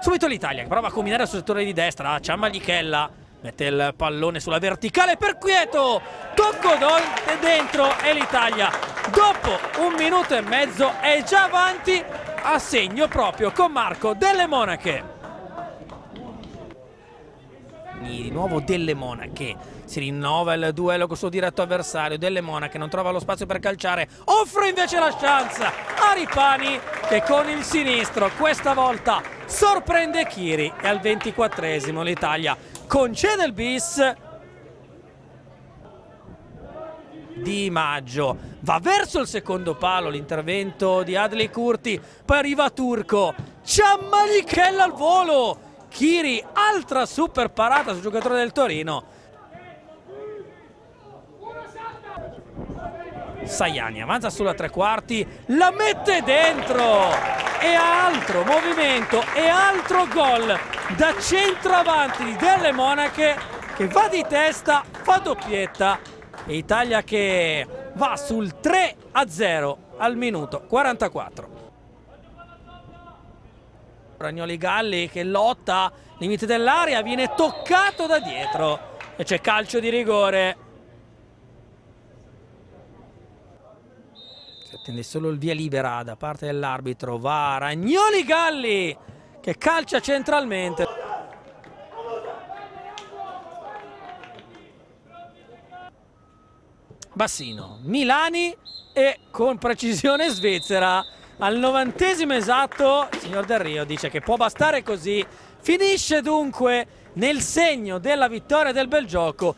Subito l'Italia che prova a combinare sul settore di destra, Ciamalichella mette il pallone sulla verticale per Quieto, tocco dentro e l'Italia dopo un minuto e mezzo è già avanti a segno proprio con Marco Delle Monache. Di nuovo Delle Monache si rinnova il duello con il suo diretto avversario Delle Monache non trova lo spazio per calciare offre invece la chance a Ripani che con il sinistro questa volta sorprende Chiri e al 24esimo l'Italia concede il bis di Maggio. Va verso il secondo palo l'intervento di Adley Curti poi arriva Turco. Ciammalichella al volo. Chiri altra super parata sul giocatore del Torino. Sajani avanza sulla tre quarti, la mette dentro e altro movimento e altro gol da centravanti Delle Monache che va di testa, fa doppietta e Italia che va sul 3 a 0 al minuto 44. Ragnoli Galli che lotta, limite dell'aria, viene toccato da dietro e c'è calcio di rigore attende solo il via libera da parte dell'arbitro. Va Ragnoli Galli che calcia centralmente. Bassino, Milani e con precisione svizzera al novantesimo esatto il signor Del Rio dice che può bastare così finisce dunque nel segno della vittoria del bel gioco